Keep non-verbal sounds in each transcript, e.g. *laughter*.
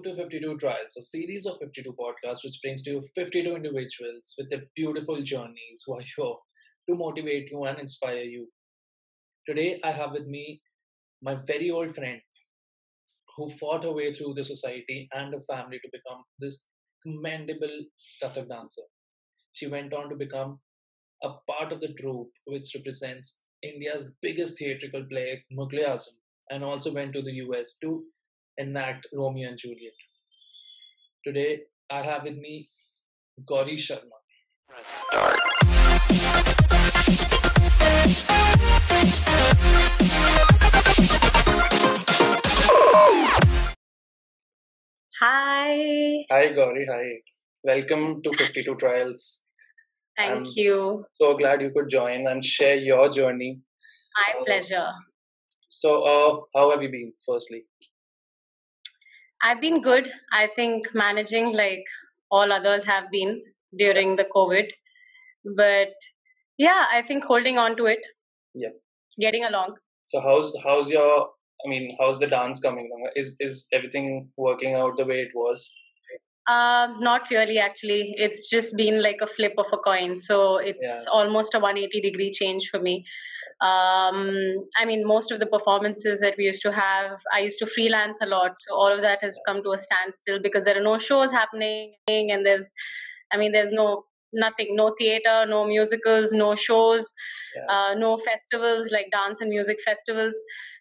Welcome to 52 Trials, a series of 52 podcasts which brings to you 52 individuals with their beautiful journeys who are here to motivate you and inspire you. Today, I have with me my very old friend who fought her way through the society and the family to become this commendable Kathak dancer. She went on to become a part of the troupe which represents India's biggest theatrical play, Mughal Azam, and also went to the US to enact Romeo and Juliet. Today, I have with me Gauri Sharma. Hi. Hi, Gauri. Hi. Welcome to 52 Trials. Thank I'm you. So glad you could join and share your journey. My Uh, pleasure. So, uh, how have you been, firstly? I've been good. I think managing like all others have been during the COVID. But yeah, I think holding on to it. Yep. Getting along. So, how's how's your? I mean, how's the dance coming along? Is is everything working out the way it was? Um, not really actually. It's just been like a flip of a coin. So it's Yeah. almost a 180 degree change for me. Um, I mean, most of the performances that we used to have, I used to freelance a lot. So all of that has come to a standstill because there are no shows happening and there's, I mean, there's no nothing, no theater, no musicals, no shows, Yeah. uh, no festivals like dance and music festivals.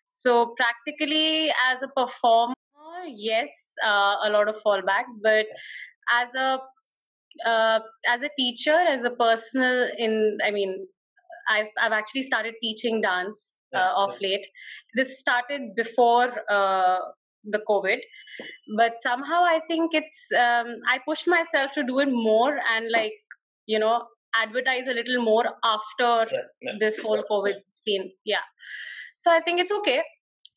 So practically as a performer, yes, uh, a lot of fallback, but as a uh, as a teacher, as a personal in, I mean, I've I've actually started teaching dance Yeah, uh, of late. This started before uh, the COVID, but somehow I think it's um, I pushed myself to do it more and like you know advertise a little more after Yeah, yeah. this whole COVID scene. Yeah. So I think it's okay.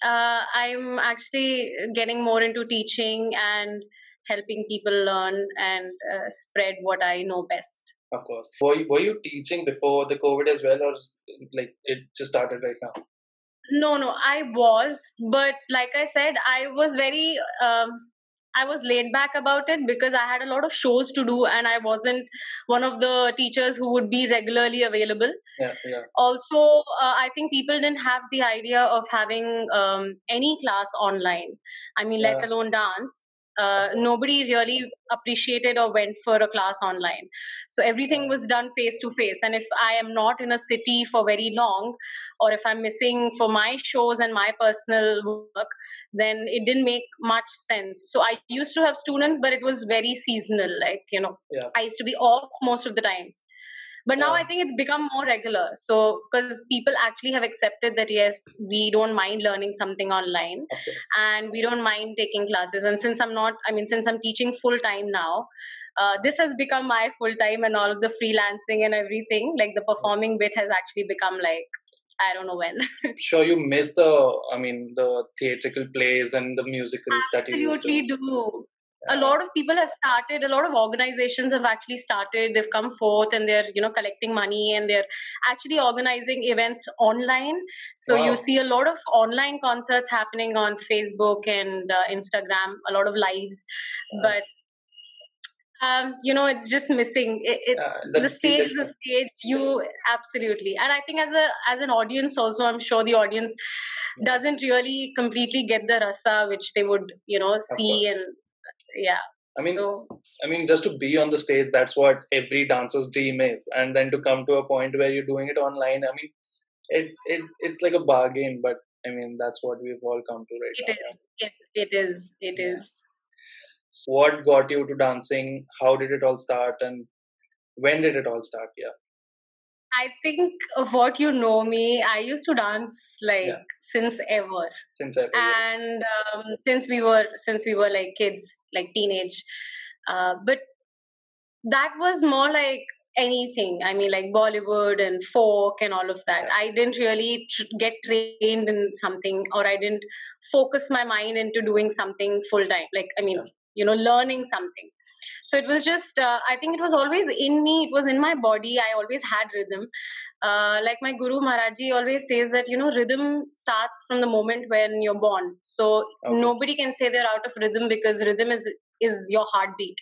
Uh, I'm actually getting more into teaching and helping people learn and uh, spread what I know best. Of course. Were you, were you teaching before the COVID as well, or like it just started right now? No, no, I was, but like I said, I was very, um, I was laid back about it because I had a lot of shows to do and I wasn't one of the teachers who would be regularly available. Yeah, yeah, also uh, i think people didn't have the idea of having um, any class online i mean let Yeah. alone dance uh, nobody really appreciated or went for a class online. So everything was done face to face. And if i am not in a city for very long or if i'm missing for my shows and my personal work then it didn't make much sense. So i used to have students but it was very seasonal like you know Yeah. i used to be off most of the times but now Yeah. i think it's become more regular so because people actually have accepted that yes we don't mind learning something online course. and we don't mind taking classes and since i'm not i mean since i'm teaching full time now uh, this has become my full time and all of the freelancing and everything like the performing bit has actually become like i don't know when *laughs* Sure, you miss the. I mean, the theatrical plays and the musicals that you used to. absolutely do a lot of people have started a lot of organizations have actually started. They've come forth and they're you know collecting money and they're actually organizing events online. So Wow. you see a lot of online concerts happening on facebook and uh, instagram a lot of lives. Yeah. but um, you know it's just missing. It, it's that the stage the stage. You absolutely. And i think as a as an audience also i'm sure the audience doesn't really completely get the rasa which they would you know see and yeah I mean, so I mean, just to be on the stage, that's what every dancer's dream is. And then to come to a point where you're doing it online, I mean, it it it's like a bargain. But I mean, that's what we've all come to right it now. is it, it is it Yeah. is what got you to dancing? How did it all start? And when did it all start? Yeah. I think of what you know me i used to dance like Yeah. since ever Since ever. and um, since we were since we were like kids like teenage uh, but that was more like anything i mean like bollywood and folk and all of that Yeah. i didn't really tr- get trained in something or i didn't focus my mind into doing something full time like i mean Yeah. you know learning something so it was just uh, i think it was always in me it was in my body i always had rhythm uh, like my guru maharaji always says that you know rhythm starts from the moment when you're born so Okay. nobody can say they're out of rhythm because rhythm is is your heartbeat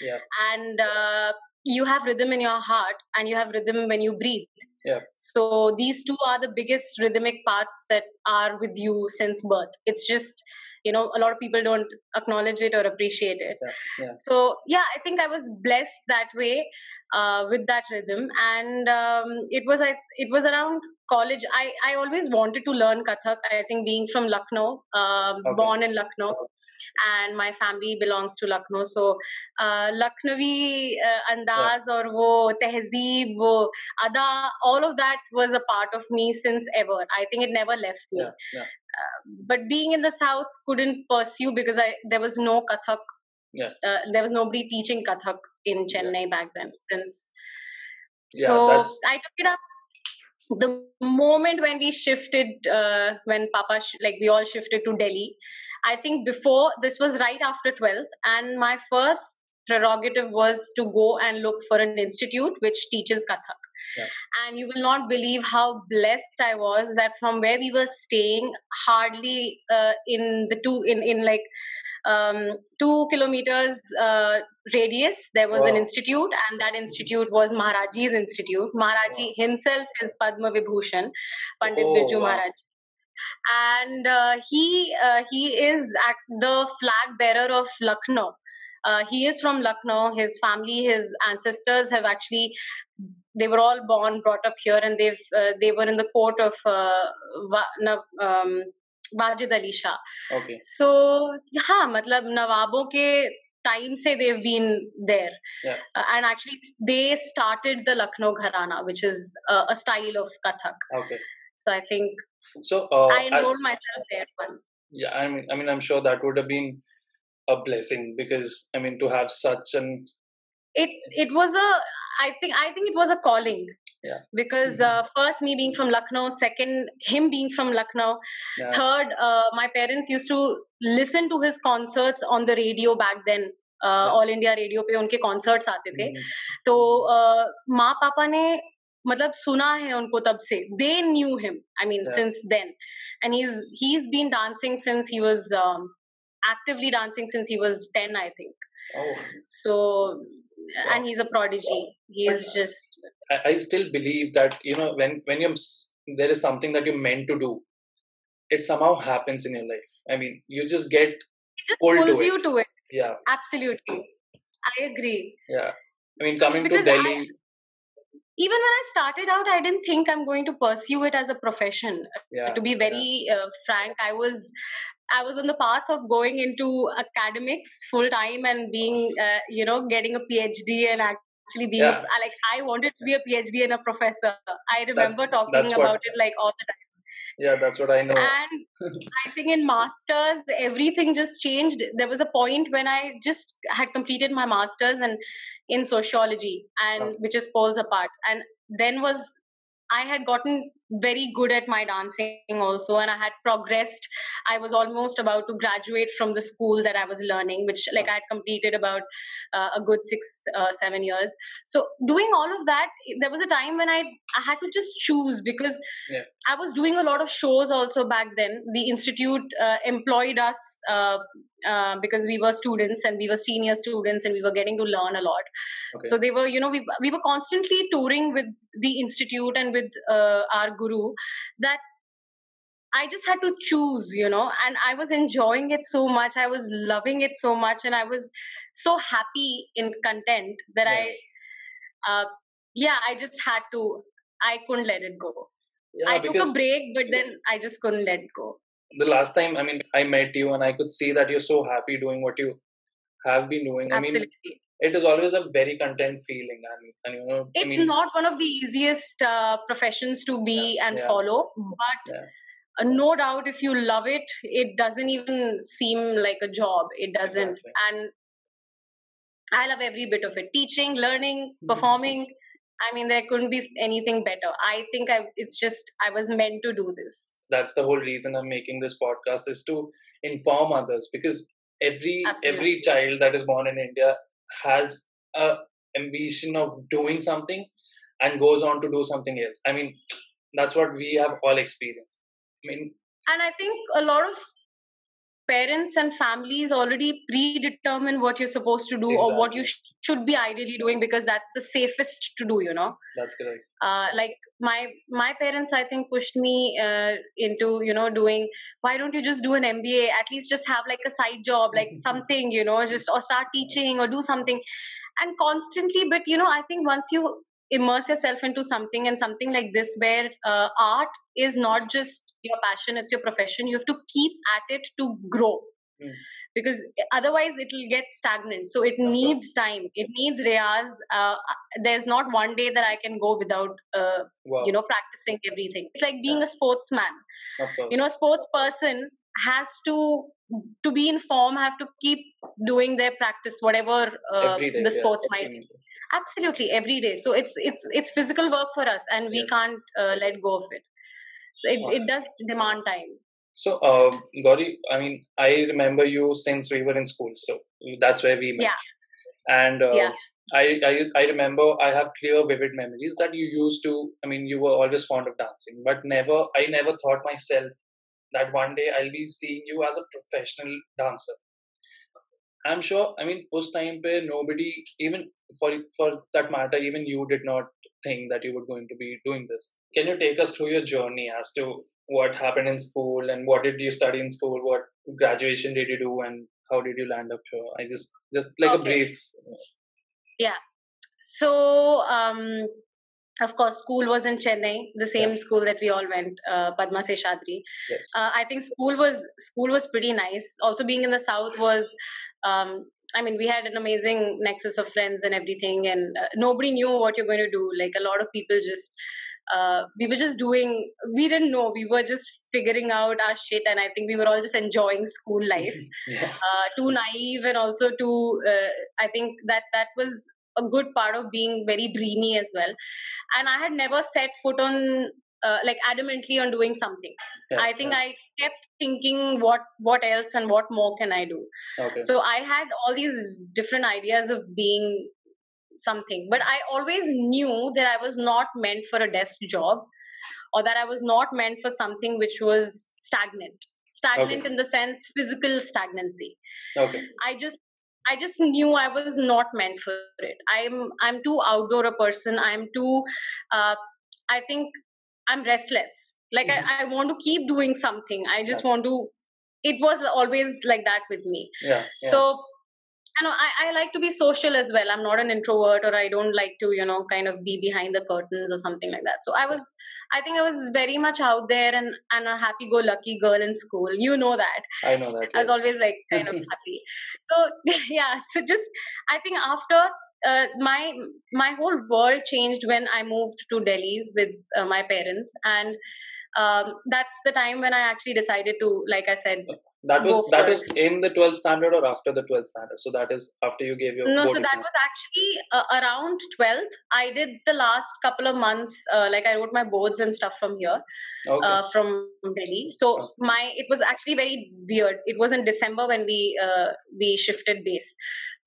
Yeah. and uh, you have rhythm in your heart and you have rhythm when you breathe Yeah. so these two are the biggest rhythmic parts that are with you since birth it's just you know a lot of people don't acknowledge it or appreciate it. Yeah, yeah. so yeah i think i was blessed that way uh, with that rhythm. And um, it was I, it was around college. I i always wanted to learn kathak i think being from lucknow um, Okay. born in lucknow and my family belongs to lucknow. So uh, lucknowi uh, andaz or wo tehzeeb wo ada all of that was a part of me since ever. I think it never left me. Yeah, yeah. But being in the south couldn't pursue because i there was no kathak. Yeah. uh, there was nobody teaching kathak in chennai back then since. Yeah, so that's- i took it up. The moment when we shifted uh, when papa sh- like we all shifted to delhi i think before this was right after 12th and my first prerogative was to go and look for an institute which teaches kathak Yeah. and you will not believe how blessed i was that from where we were staying hardly uh, in the two in in like um, two kilometers uh, radius there was an institute and that institute was maharaji's institute maharaji Wow. himself is padma vibhushan pandit Oh, birju wow. maharaj and uh, he uh, he is at the flag bearer of lucknow uh, he is from lucknow his family his ancestors have actually they were all born brought up here and they've uh, they were in the court of uh, Va- Na- um, Wajid Ali Shah. Okay. So हाँ मतलब नवाबों के time से they've been there Yeah. Uh, and actually they started the Lucknow Gharana which is uh, a style of Kathak. Okay. So I think So uh, I enrolled as- myself there. One. yeah, I mean, I mean, I'm sure that would have been a blessing because I mean, to have such an It it was a I think I think it was a calling. Yeah. Because Mhm. uh, first me being from Lucknow, second him being from Lucknow, yeah, third uh, my parents used to listen to his concerts on the radio back then uh, Yeah. All India Radio पे उनके concerts आते थे mhm, तो uh, माँ पापा ने मतलब सुना है उनको तब से they knew him I mean Yeah. Since then and he's he's been dancing since he was um, actively dancing since he was 10 i think. Oh, so and he's a prodigy. He is But- uh, just I, I still believe that you know when when you're there is something that you're meant to do, it somehow happens in your life. I mean, you just get it just pulled to pulls it. you to it. Yeah, absolutely. I agree. Yeah. I mean, coming to Because I- Delhi, even when i started out i didn't think i'm going to pursue it as a profession. Yeah, to be very uh, frank i was i was on the path of going into academics full time and being uh, you know getting a phd and actually being Yeah. a, like i wanted to be a phd and a professor. I remember talking that's what- about it like all the time yeah, that's what I know. and i think in masters everything just changed. There was a point when i just had completed my masters and in sociology and which is poles apart. And then was i had gotten very good at my dancing also and i had progressed i was almost about to graduate from the school that i was learning which like i had completed about uh, a good 6 uh, 7 years so doing all of that there was a time when i i had to just choose because Yeah. i was doing a lot of shows also back then the institute uh, employed us uh, uh, because we were students and we were senior students and we were getting to learn a lot Okay. so they were you know we, we were constantly touring with the institute and with uh, our guru that i just had to choose you know and i was enjoying it so much i was loving it so much and i was so happy in content that i uh, yeah i just had to i couldn't let it go. Yeah, i took a break but then i just couldn't let go. The last time, I mean, I met you and I could see that you're so happy doing what you have been doing. I mean, absolutely it is always a very content feeling, and, and you know, it's I mean, not one of the easiest uh, professions to be and yeah. follow but Yeah. uh, no doubt if you love it it doesn't even seem like a job it doesn't Exactly. and i love every bit of it teaching learning Mhm. performing i mean there couldn't be anything better i think i it's just i was meant to do this that's the whole reason I'm making this podcast is to inform others because every Absolutely. every child that is born in India has a ambition of doing something and goes on to do something else. I mean, that's what we have all experienced. I mean, and I think a lot of parents and families already predetermine what you're supposed to do exactly. or what you should be ideally doing because that's the safest to do you know? That's correct. Uh, like my my parents i think pushed me uh, into you know doing why don't you just do an mba at least just have like a side job like *laughs* something you know just or start teaching or do something. And constantly but you know i think once you immerse yourself into something and something like this where uh, art is not just your passion it's your profession you have to keep at it to grow mm. because otherwise it will get stagnant. So it of needs course. time. It needs riyaz. Uh, there's not one day that i can go without uh, wow. you know practicing everything. It's like being yeah. a sportsman. You know a sports person has to to be in form have to keep doing their practice whatever uh, the sports yeah, might be. absolutely every day. So it's it's it's physical work for us and we can't uh, let go of it. So it, it does demand time so uh, Gauri, I mean I remember you since we were in school so that's where we met yeah and uh, yeah. I, I I remember I have clear vivid memories that you used to I mean you were always fond of dancing but never I never thought myself that one day I'll be seeing you as a professional dancer I'm sure. I mean, post time pe nobody, even for for that matter, even you did not think that you were going to be doing this. Can you take us through your journey as to what happened in school and what did you study in school? What graduation did you do and how did you land up here? I just just like okay. a brief. Yeah. So um, of course, school was in Chennai, the same yeah. school that we all went, uh, Padma Seshadri. Yes. Uh, I think school was school was pretty nice. Also, being in the south was, um, I mean, we had an amazing nexus of friends and everything, and uh, nobody knew what you're going to do. Like a lot of people just. Uh, we were just doing we didn't know we were just figuring out our shit and i think we were all just enjoying school life *laughs* yeah. uh, too naive and also too uh, i think that that was a good part of being very dreamy as well and i had never set foot on uh, like adamantly on doing something yeah, i think yeah. i kept thinking what what else and what more can i do okay. so i had all these different ideas of being something but i always knew that i was not meant for a desk job or that i was not meant for something which was stagnant stagnant okay. in the sense physical stagnancy okay i just I just knew I was not meant for it. I'm I'm too outdoor a person. I'm too. Uh, I think I'm restless. Like mm-hmm. I, I want to keep doing something. I just yeah. want to. It was always like that with me. Yeah. yeah. So I know I, I like to be social as well. I'm not an introvert or I don't like to, you know, kind of be behind the curtains or something like that. So I was I think I was very much out there and, and a happy go lucky girl in school. You know that. I know that. I was always like kind of *laughs* happy. So *laughs* yeah, so just I think after uh, my my whole world changed when I moved to Delhi with uh, my parents, and um, that's the time when I actually decided to, like I said, that was that is in the 12th standard or after the 12th standard? So that is after you gave your no so that was actually uh, around 12th i did the last couple of months uh, like i wrote my boards and stuff from here okay. uh, from delhi. So okay. my it was actually very weird. It was in december when we uh, we shifted base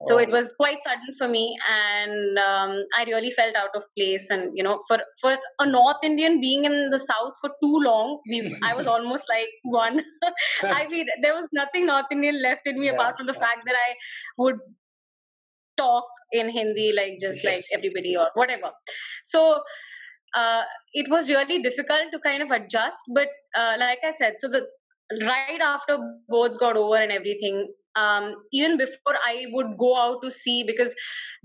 so oh. it was quite sudden for me and um, i really felt out of place and you know for for a north indian being in the south for too long we i was *laughs* almost like one *laughs* i mean there was nothing north indian left in me yeah. apart from the fact that i would talk in hindi like just yes. like everybody or whatever so uh, it was really difficult to kind of adjust but uh, like i said so the right after boards got over and everything um, even before I would go out to see, because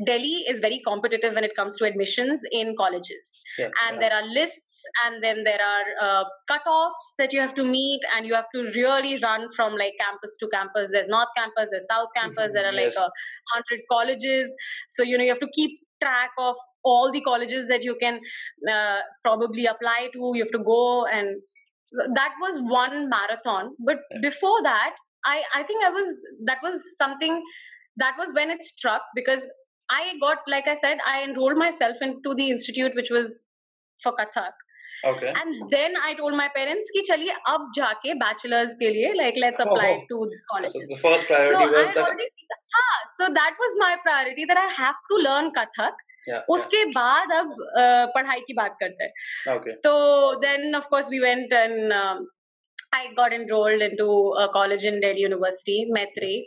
Delhi is very competitive when it comes to admissions in colleges. Yeah, and yeah. there are lists, and then there are uh, cutoffs that you have to meet, and you have to really run from like campus to campus. There's North Campus, there's South Campus, mm-hmm. there are like a hundred colleges. So, you know, you have to keep track of all the colleges that you can uh, probably apply to. You have to go and that was one marathon but before that I I think I was that was something that was when it struck because I got like I said I enrolled myself into the institute which was for Kathak. Okay. And then I told my parents कि चलिए अब जाके bachelors के लिए like let's apply oh. to colleges. So the first priority so was that. Already, हाँ, so that was my priority that i have to learn kathak Yeah. उसके बाद अब uh, पढ़ाई की बात करते हैं yeah. Okay. so then of course we went and um, I got enrolled into a college in Delhi University, Maitreyi,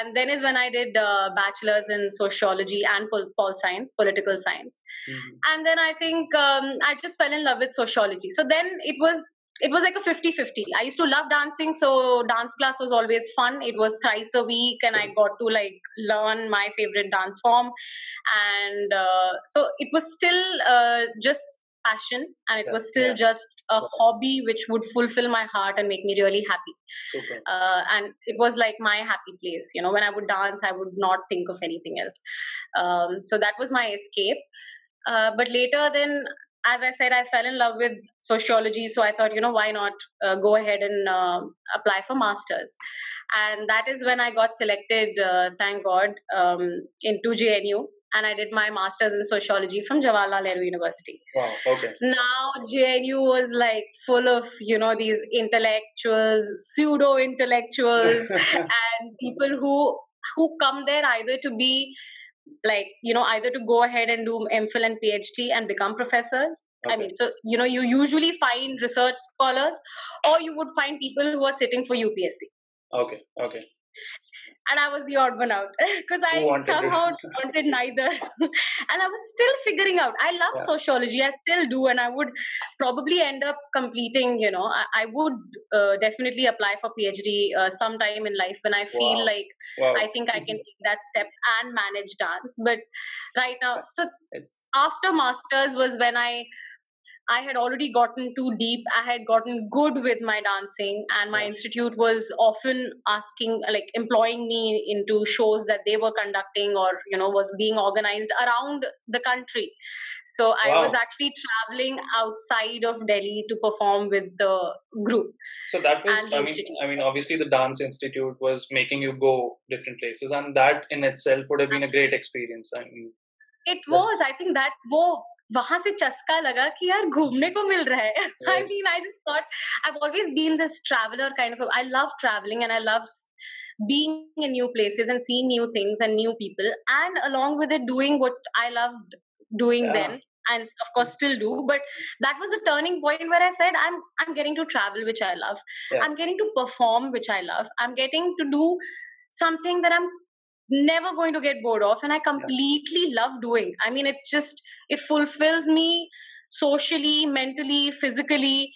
and then is when I did uh, bachelor's in sociology and pol, pol science, political science, Mhm. and then I think um, I just fell in love with sociology. So then it was it was like a 50-50. I used to love dancing, so dance class was always fun. It was thrice a week, and I got to like learn my favorite dance form, and uh, so it was still uh, just passion and it Yeah, was still yeah. just a hobby which would fulfill my heart and make me really happy. Super. uh, and it was like my happy place you know when i would dance i would not think of anything else. Um, so that was my escape. Uh, but later then as i said i fell in love with sociology so i thought you know why not uh, go ahead and uh, apply for masters? And that is when i got selected uh, thank god um, into jnu and i did my masters in sociology from jawaharlal nehru university Wow. Okay. now JNU was like full of you know these intellectuals, pseudo intellectuals, *laughs* and people who who come there either to be like you know either to go ahead and do MPhil and PhD and become professors. I mean, so you know you usually find research scholars, or you would find people who are sitting for UPSC. Okay. Okay. And I was the odd one out *laughs* because I wanted somehow wanted neither. *laughs* and I was still figuring out. I love Yeah. sociology, I still do, and I would probably end up completing. You know, I, I would uh, definitely apply for PhD uh, sometime in life when I feel Wow. like Wow. I think I can *laughs* take that step and manage dance. But right now, so It's after masters was when I I had already gotten too deep. I had gotten good with my dancing, and my Yeah. institute was often asking, like, employing me into shows that they were conducting or, you know, was being organized around the country. So I was actually traveling outside of Delhi to perform with the group. so that was I mean institute. I mean obviously the dance institute was making you go different places and that in itself would have been a great experience. I mean It was, I think that वो वहां से चस्का लगा कि यार घूमने को मिल रहा है I Yes. mean, I just thought I've always been this traveler kind of. A, I love traveling and I love s- being in new places and seeing new things and new people, and along with it, doing what I loved doing Yeah. then, and of course still do. But that was a turning point where I said, "I'm I'm getting to travel, which I love. Yeah. I'm getting to perform, which I love. I'm getting to do something that I'm." never going to get bored of and i completely love doing i mean it just it fulfills me socially mentally physically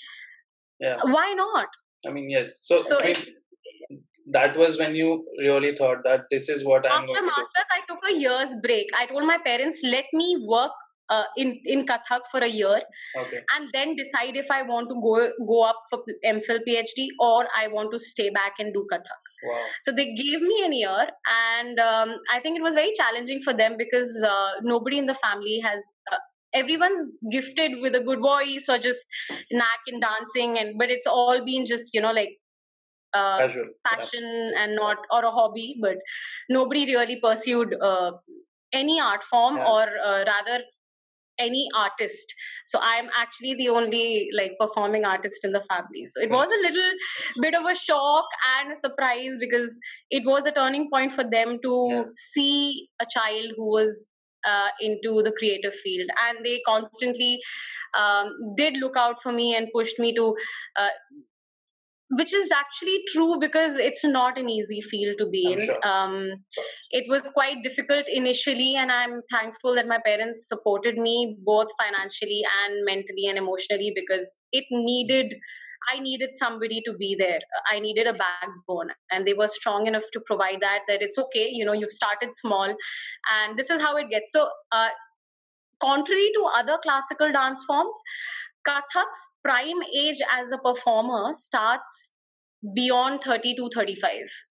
yeah. why not I mean yes. So, So I mean, that was when you really thought that this is what I'm after going to do. masters i took a year's break i told my parents let me work uh, in in kathak for a year Okay. and then decide if i want to go go up for mphil phd or i want to stay back and do kathak Wow. so they gave me an year and um, i think it was very challenging for them because uh, nobody in the family has uh, everyone's gifted with a good voice or just knack in dancing and but it's all been just you know like uh, Casual. Yeah. passion and not or a hobby but nobody really pursued uh, any art form Yeah. or uh, rather any artist. So i'm actually the only like performing artist in the family. So it was a little bit of a shock and a surprise because it was a turning point for them to Yeah. see a child who was uh, into the creative field. And they constantly um, did look out for me and pushed me to uh, which is actually true because it's not an easy field to be I'm in. sure. Um, it was quite difficult initially, and I'm thankful that my parents supported me both financially and mentally and emotionally because it needed. I needed somebody to be there. I needed a backbone, and they were strong enough to provide that. That it's okay, you know, you've started small, and this is how it gets. So, uh, contrary to other classical dance forms, Kathak's prime age as a performer starts beyond 30 to 35.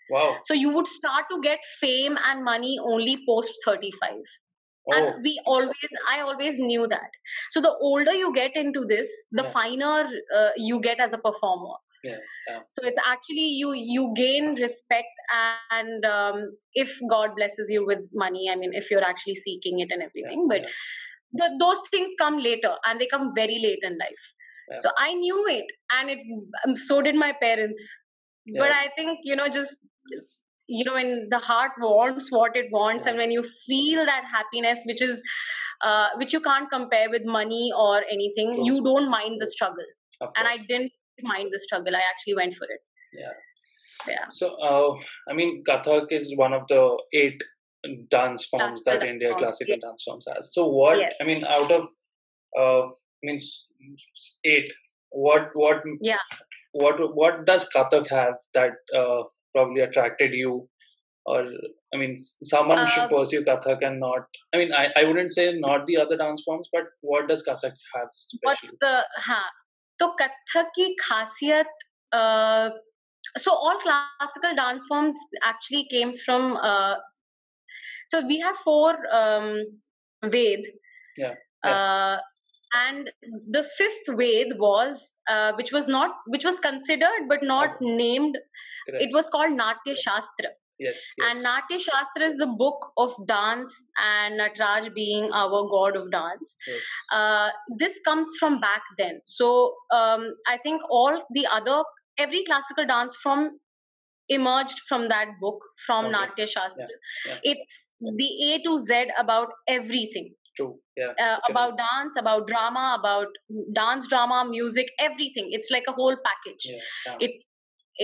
Wow. So you would start to get fame and money only post 35. Oh. And we always, I always knew that. So the older you get into this, the Yeah. finer uh, you get as a performer. Yeah. yeah. So it's actually you you gain respect and um, if God blesses you with money, I mean, if you're actually seeking it and everything, but yeah. the, those things come later and they come very late in life. Yeah. so i knew it and it um, so did my parents. But i think you know just you know when the heart wants what it wants and when you feel that happiness which is uh, which you can't compare with money or anything True. you don't mind the struggle. And i didn't mind the struggle. I actually went for it. Yeah. yeah. So, uh, I mean, Kathak is one of the eight dance forms dance that India classical yeah. dance forms has. So what yes. I mean, out of uh, means eight, what what yeah. what what does Kathak have that uh, probably attracted you, or I mean, someone um, should pursue Kathak and not. I mean, I, I wouldn't say not the other dance forms, but what does Kathak have? Especially? What's the huh? So Kathak ki khasiyat. Uh, so all classical dance forms actually came from uh, so we have four um, ved Yeah, Uh, and the fifth ved was uh, which was not which was considered but not named Correct. it was called natya shastra yes, and yes. Natya Shastra is the book of dance, and Natraj being our god of dance. Yes. Uh, this comes from back then. So um, I think all the other, every classical dance form emerged from that book, from Okay. Natya Shastra. yeah. It's the A to Z about everything. True. Yeah. Uh, about dance, about drama, about dance drama, music, everything. It's like a whole package Yeah. yeah. it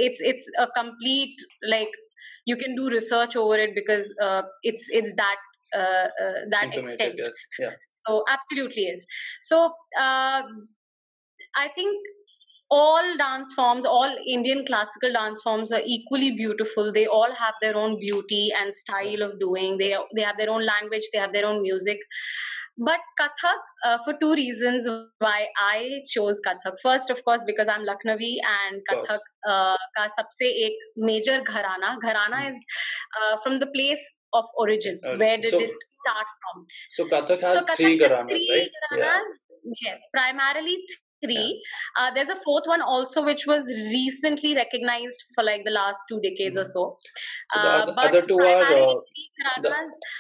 it's it's a complete like you can do research over it because uh, it's it's that uh, uh, that extent Yes. Yeah. so absolutely is so uh, i think all dance forms, all Indian classical dance forms are equally beautiful. They all have their own beauty and style of doing. They they have their own language. They have their own music. But Kathak, uh, for two reasons why I chose Kathak. First, of course, because I'm Lucknowi and Kathak uh, ka sabse ek major gharana. Gharana hmm. is uh, from the place of origin. Uh, Where did so, it start from? So Kathak has so Kathak three gharanas, three right? Gharanas, yeah. Yes, primarily three. Uh, there's a fourth one also, which was recently recognized for like the last two decades or so. So the Uh, other, but other two are uh, three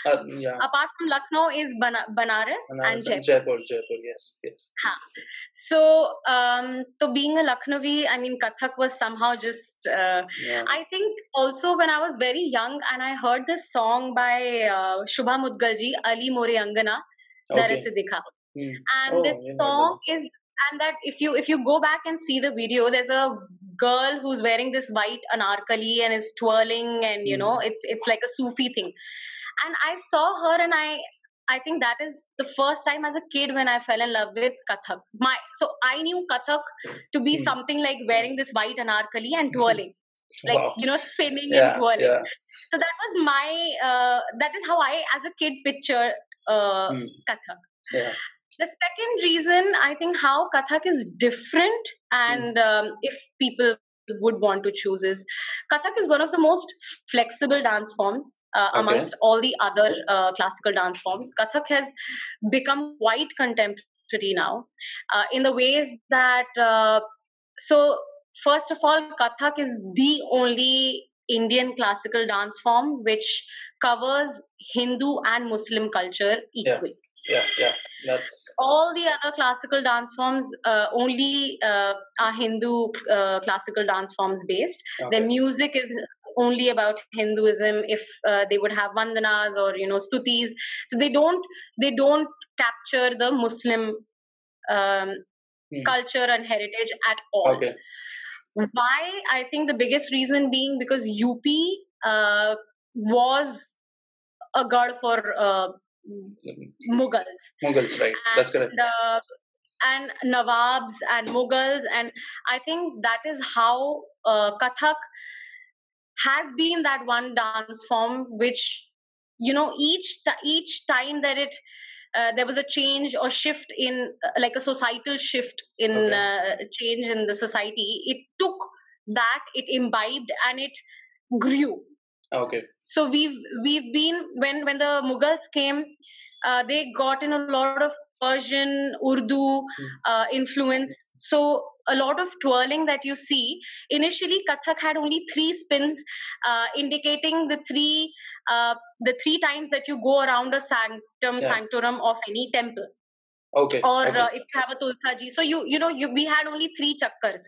uh, yeah, apart from Lucknow, is Bana- Banaras Banaras and and Jaipur. Jaipur. Jaipur, yes, yes. So, um, so being a Lucknowi, I mean, Kathak was somehow just. Uh, Yeah. I think also when I was very young and I heard this song by uh, Shubha Mudgalji, Ali More Angana, Okay. Se Dikha. Hmm. and Oh, this song is and that if you if you go back and see the video there's a girl who's wearing this white anarkali and is twirling and you Hmm. know it's it's like a sufi thing and i saw her and i i think that is the first time as a kid when i fell in love with kathak my so i knew kathak to be Hmm. something like wearing this white anarkali and twirling *laughs* like wow. you know spinning Yeah, and twirling yeah. so that was my uh, that is how i as a kid picture uh, Hmm. kathak Yeah. The second reason i think how kathak is different and um, if people would want to choose is kathak is one of the most flexible dance forms uh, Okay. amongst all the other uh, classical dance forms. Kathak has become quite contemporary now uh, in the ways that uh, so first of all kathak is the only indian classical dance form which covers hindu and muslim culture equally. Yeah, yeah. Yeah. That's all the other classical dance forms uh, only uh, are Hindu uh, classical dance forms based. okay. Their music is only about Hinduism. If uh, they would have vandanas or you know stutis, so they don't they don't capture the Muslim um, Hmm. culture and heritage at all. okay. Why? I think the biggest reason being because UP uh, was a god for uh, Mughals. Mughals, right? That's correct. and, uh, and Nawabs and Mughals, and I think that is how uh, Kathak has been that one dance form which you know each each time that it uh, there was a change or shift in uh, like a societal shift in Okay. uh, change in the society it took that it imbibed and it grew Okay. so we've we've been when when the mughals came uh, they got in a lot of persian urdu uh, influence. So a lot of twirling that you see initially kathak had only three spins uh, indicating the three uh, the three times that you go around a sanctum Yeah. sanctorum of any temple Okay. Or okay. Uh, if you have a tulsi ji, so you you know you we had only three chakkars.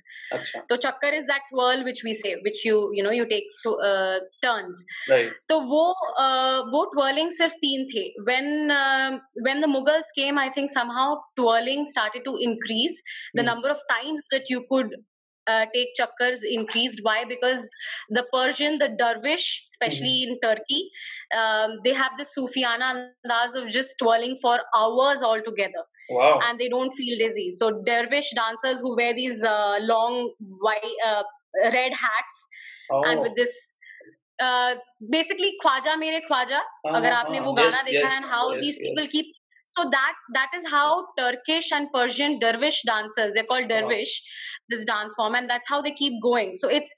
So chakkar is that twirl which we say, which you you know you take to uh, turns. Right. So wo uh, wo twirling सिर्फ तीन थे. When uh, when the Mughals came, I think somehow twirling started to increase. The mm. number of times that you could uh, take chakkars increased. Why? Because the Persian, the dervish, especially mm-hmm. in Turkey, um, they have the Sufiana andaz of just twirling for hours altogether. Wow. and they don't feel dizzy so dervish dancers who wear these uh, long white uh, red hats oh. and with this uh, basically khwaja mere khwaja Ah, agar aapne ah, wo yes, gana dekha yes, and how yes, these yes. people keep so that that is how turkish and persian dervish dancers they're called Wow. dervish this dance form and that's how they keep going so it's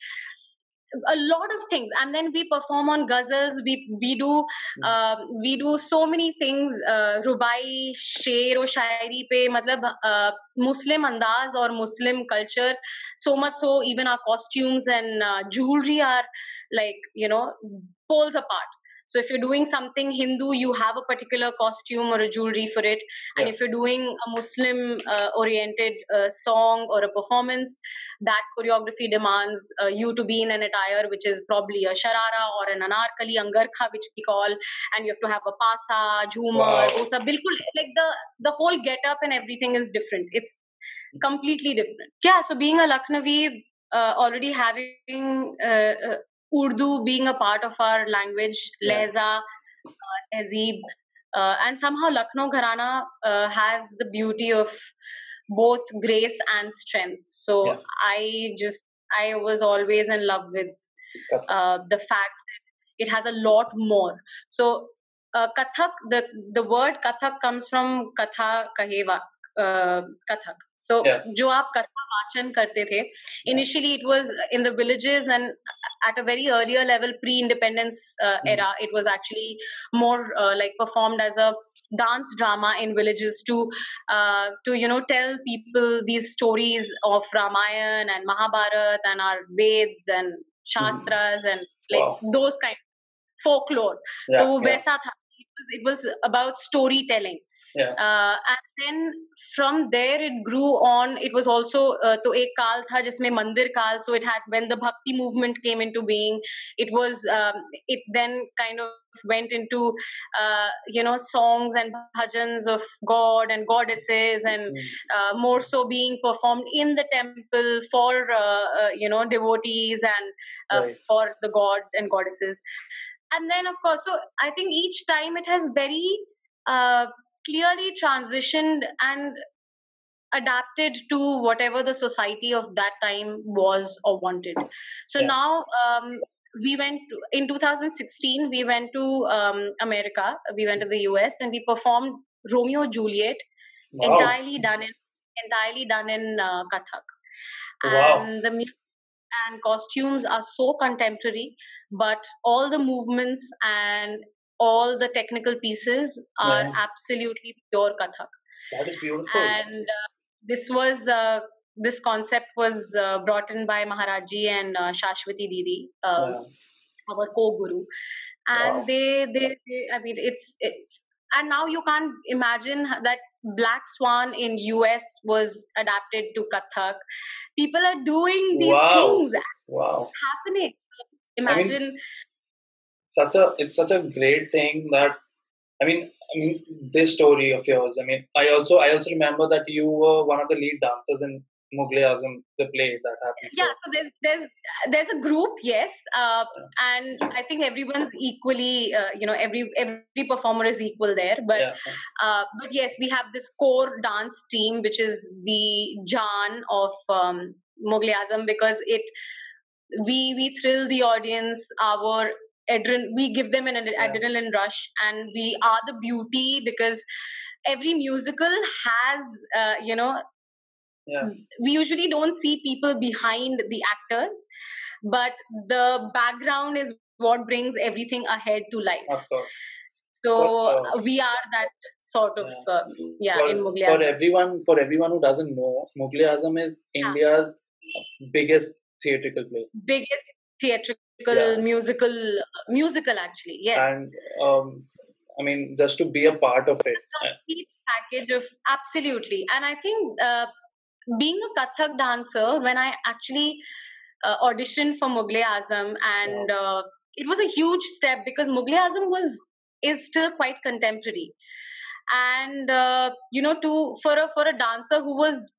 a lot of things. And then we perform on ghazals. We we do um, we do so many things uh, rubai sher or shairi pe matlab uh, muslim andaz or muslim culture. So much so even our costumes and uh, jewelry are like you know poles apart so if you're doing something hindu you have a particular costume or a jewelry for it and Yeah. if you're doing a muslim uh, oriented uh, song or a performance that choreography demands uh, you to be in an attire which is probably a sharara or an anarkali angarkha which we call and you have to have a pasa jhumar Wow. wo sab bilkul like the the whole get up and everything is different it's completely different yeah so being a lucknowi uh, already having uh, uh, urdu being a part of our language Yeah. lehza uh, tehzeeb uh, and somehow lucknow gharana uh, has the beauty of both grace and strength so Yeah. i just i was always in love with uh, the fact that it has a lot more so uh, kathak the the word kathak comes from katha kaheva uh, kathak so Yeah. जो आप कथा वाचन करते थे initially it was in the villages and at a very earlier level pre-independence uh, Mhm. era it was actually more uh, like performed as a dance drama in villages to uh, to you know tell people these stories of ramayan and mahabharat and our veds and shastras and like Wow. those kind of folklore Yeah. तो वो yeah. वैसा था it was, it was about storytelling Yeah. Uh, and then from there it grew on. It was also uh, to a kal tha jisme mandir kal. So it had when the bhakti movement came into being. It was um, it then kind of went into uh, you know songs and bhajans of god and goddesses and mm. uh, more so being performed in the temple for you know devotees and for the god and goddesses and then of course so i think each time it has very clearly transitioned and adapted to whatever the society of that time was or wanted so Yeah. now um, we went to, in 2016 we went to um, america we went to the us and we performed romeo juliet Wow. entirely done in entirely done in uh, Kathak. Wow. And the and costumes are so contemporary, but all the movements and all the technical pieces are absolutely pure Kathak. That is beautiful. And uh, this was uh, this concept was uh, brought in by Maharaji and uh, Shashwati Didi, uh, our co-guru, and Wow. they, they, they, I mean, it's it's, and now you can't imagine that Black Swan in US was adapted to Kathak. People are doing these Wow. things Wow. happening. mean, Imagine, Such a it's such a great thing that I mean I mean this story of yours. I mean I also I also remember that you were one of the lead dancers in Mughal Azam, the play that happened. yeah. So there's there's there's a group, yes, uh, and I think everyone's equally, uh, you know, every every performer is equal there. But yeah. uh, but yes, we have this core dance team, which is the Jan of um, Mughal Azam, because it we we thrill the audience. Our adren- we give them an ad- Yeah. adrenaline rush, and we are the beauty because every musical has, uh, you know, Yeah. we usually don't see people behind the actors, but the background is what brings everything ahead to life. Of course. So For- uh, we are that sort of Yeah. uh, yeah for, in Mughal for everyone for everyone who doesn't know, Mughal Azam is India's biggest theatrical play. biggest theatrical Yeah. musical musical actually yes And um, I mean, just to be a part of it. Package of absolutely, and I think uh, being a Kathak dancer, when I actually uh, auditioned for Mughal Azam, and uh, it was a huge step because Mughal Azam was is still quite contemporary, and uh, you know, to for a for a dancer who was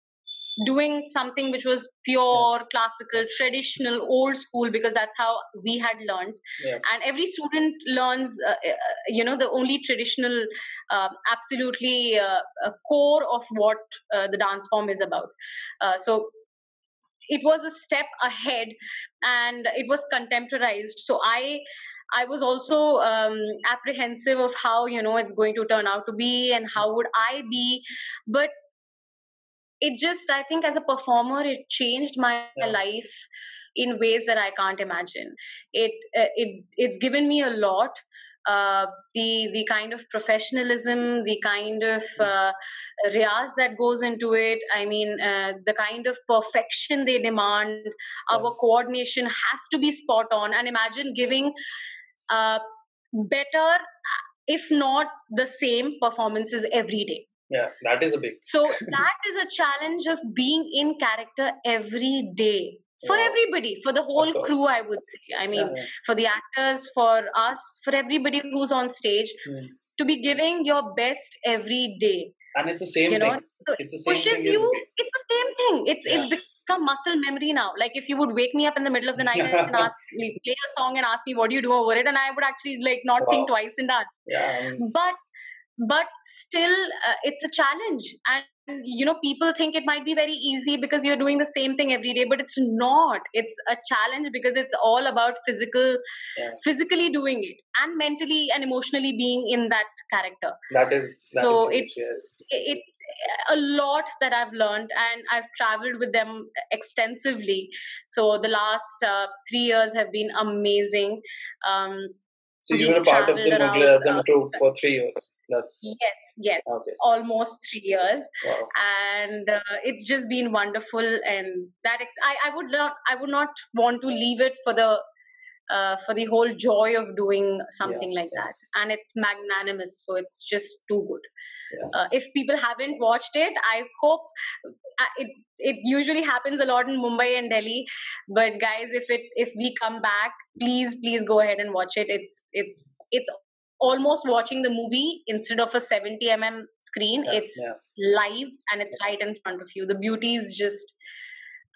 doing something which was pure yeah. classical traditional old school because that's how we had learned yeah. and every student learns uh, uh, you know the only traditional uh, absolutely uh, core of what uh, the dance form is about uh, so it was a step ahead and it was contemporized so i I was also um, apprehensive of how you know it's going to turn out to be and how would I be, but it just i think as a performer it changed my yeah. life in ways that i can't imagine it uh, it it's given me a lot uh, the the kind of professionalism, the kind of hmm. uh, riyaz that goes into it. I mean, uh, the kind of perfection they demand. Our coordination has to be spot on. And imagine giving uh, better, if not the same performances every day yeah that is a big so *laughs* that is a challenge of being in character every day. For yeah. everybody for the whole crew i would say. I mean yeah, yeah. for the actors for us for everybody who's on stage mm. to be giving your best every day and it's the same you know, thing. It's the same pushes thing you. it's the same thing. It's it's become muscle memory now. Like if you would wake me up in the middle of the night and *laughs* ask me play a song and ask me what do you do over it? And i would actually like not wow. think twice in that. Yeah but but still uh, it's a challenge and you know people think it might be very easy because you're doing the same thing every day but it's not it's a challenge because it's all about physical physically doing it and mentally and emotionally being in that character that is that so is it, yes. it, it a lot that I've learned, and I've traveled with them extensively. So the last uh, three years have been amazing. Um, so you were a part of the Mughal Azam uh, troupe for three years. That's yes, yes, okay. almost three years, wow. and uh, it's just been wonderful. And that ex- I, I would not, I would not want to leave it for the uh, for the whole joy of doing something yeah, like yeah. that. And it's magnanimous, so it's just too good. Yeah. Uh, if people haven't watched it, I hope uh, it it usually happens a lot in Mumbai and Delhi. But guys, if it if we come back, please please go ahead and watch it. It's it's it's almost watching the movie instead of a 70 mm screen yeah, it's yeah. live and it's right in front of you the beauty is just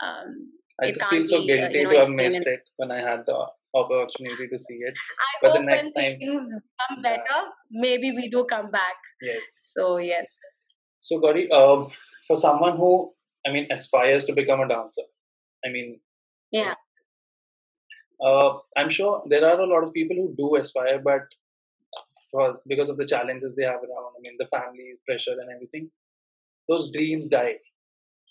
um, I just feel so guilty uh, you know, to have missed it when I had the opportunity to see it. I but the next time things come better, yeah. maybe we do come back. Yes. So yes. So Gauri, uh, for someone who I mean aspires to become a dancer, I mean, yeah. Uh, I'm sure there are a lot of people who do aspire, but for because of the challenges they have around. I mean, the family pressure and everything. Those dreams die.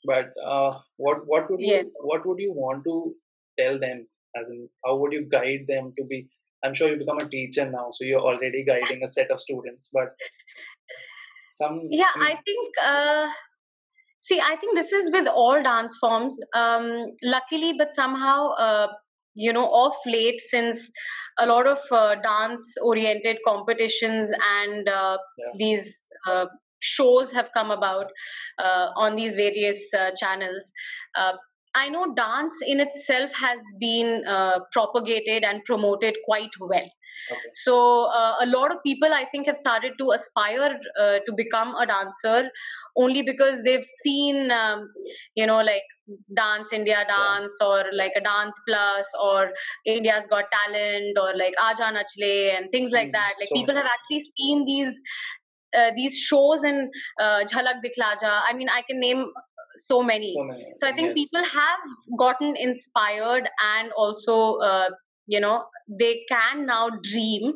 But uh, what what would you what would you want to tell them? As in, how would you guide them to be? I'm sure you become a teacher now, so you're already guiding a set of students. But some yeah, I, mean, I think. Uh, see, I think this is with all dance forms. Um, luckily, but somehow, uh, you know, off late since a lot of uh, dance oriented competitions and uh, yeah. these uh, shows have come about uh, on these various uh, channels uh, I know dance in itself has been uh, propagated and promoted quite well. Okay. So uh, a lot of people, I think, have started to aspire uh, to become a dancer only because they've seen, um, you know, like Dance India Dance yeah. or like a Dance Plus or India's Got Talent or like Aaja Nachle and things like mm, that. Like so people have actually seen these uh, these shows in uh, Jhalak Dikhla Ja. I mean, I can name so many. So, many. so I think yes. people have gotten inspired and also, uh, you know, they can now dream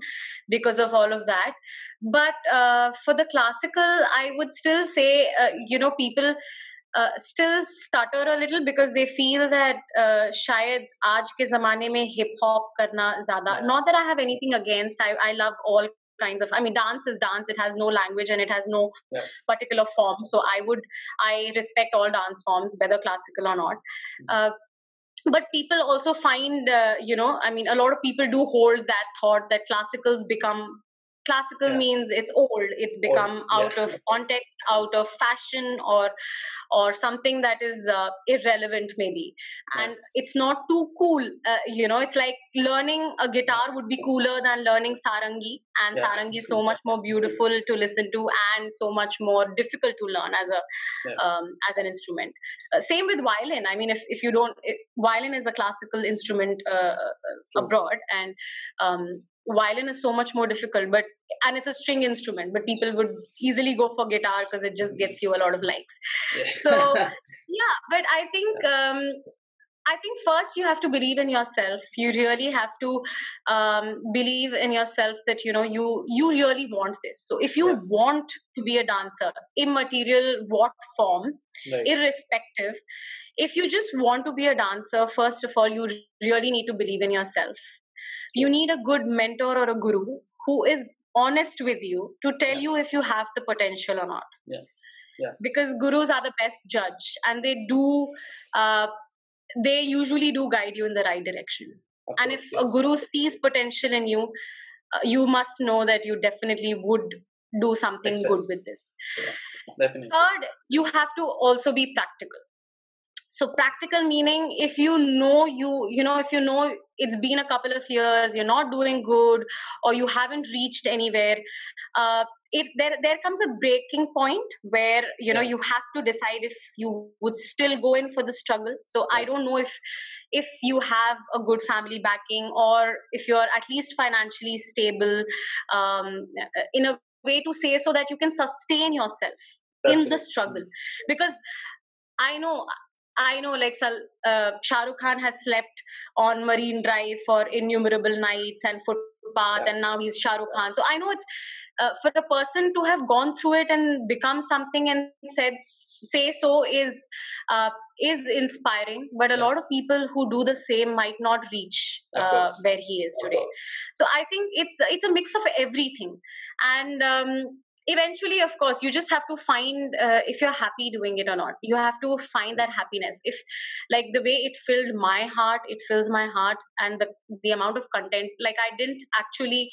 because of all of that. But uh, for the classical, I would still say, uh, you know, people. Uh, still stutter a little because they feel that uh, shayad aaj ke zamane mein hip hop karna zyada not that i have anything against i i love all kinds of i mean dance is dance it has no language and it has no yeah. particular form so i would i respect all dance forms whether classical or not. Mm-hmm. Uh, but people also find uh, you know i mean a lot of people do hold that thought that classicals become classical Yeah. means it's old. It's become out yeah. of context out of fashion or or something that is uh, irrelevant maybe. And it's not too cool uh, you know it's like learning a guitar would be cooler than learning sarangi. And Yeah. sarangi is so much more beautiful to listen to and so much more difficult to learn as a um, as an instrument. Uh, same with violin. I mean if, if you don't if, violin is a classical instrument uh, uh, abroad and um, violin is so much more difficult but and it's a string instrument but people would easily go for guitar because it just gets you a lot of likes Yeah. So, *laughs* yeah but i think um i think first you have to believe in yourself you really have to um, believe in yourself that you know you you really want this so if you Yeah. want to be a dancer immaterial what form right. irrespective if you just want to be a dancer first of all you really need to believe in yourself you need a good mentor or a guru who is honest with you to tell Yeah. you if you have the potential or not Yeah. Yeah. because gurus are the best judge and they do uh, they usually do guide you in the right direction Of and course, if a guru sees potential in you uh, you must know that you definitely would do something Excel. good with this definitely third you have to also be practical so practical meaning if you know you you know if you know it's been a couple of years you're not doing good or you haven't reached anywhere uh, if there there comes a breaking point where you know Yeah. you have to decide if you would still go in for the struggle. So i don't know if if you have a good family backing or if you're at least financially stable um, in a way to say so that you can sustain yourself in the struggle. Because i know i know like Sal, uh, shah rukh khan has slept on marine drive for innumerable nights and footpath Yeah. and now he's shah rukh khan. So i know it's uh, for a person to have gone through it and become something and said say so is uh, is inspiring but a Yeah. lot of people who do the same might not reach uh, where he is today. so i think it's it's a mix of everything. And um, eventually of course you just have to find uh, if you're happy doing it or not. You have to find that happiness. If like the way it filled my heart it fills my heart and the the amount of content like i didn't actually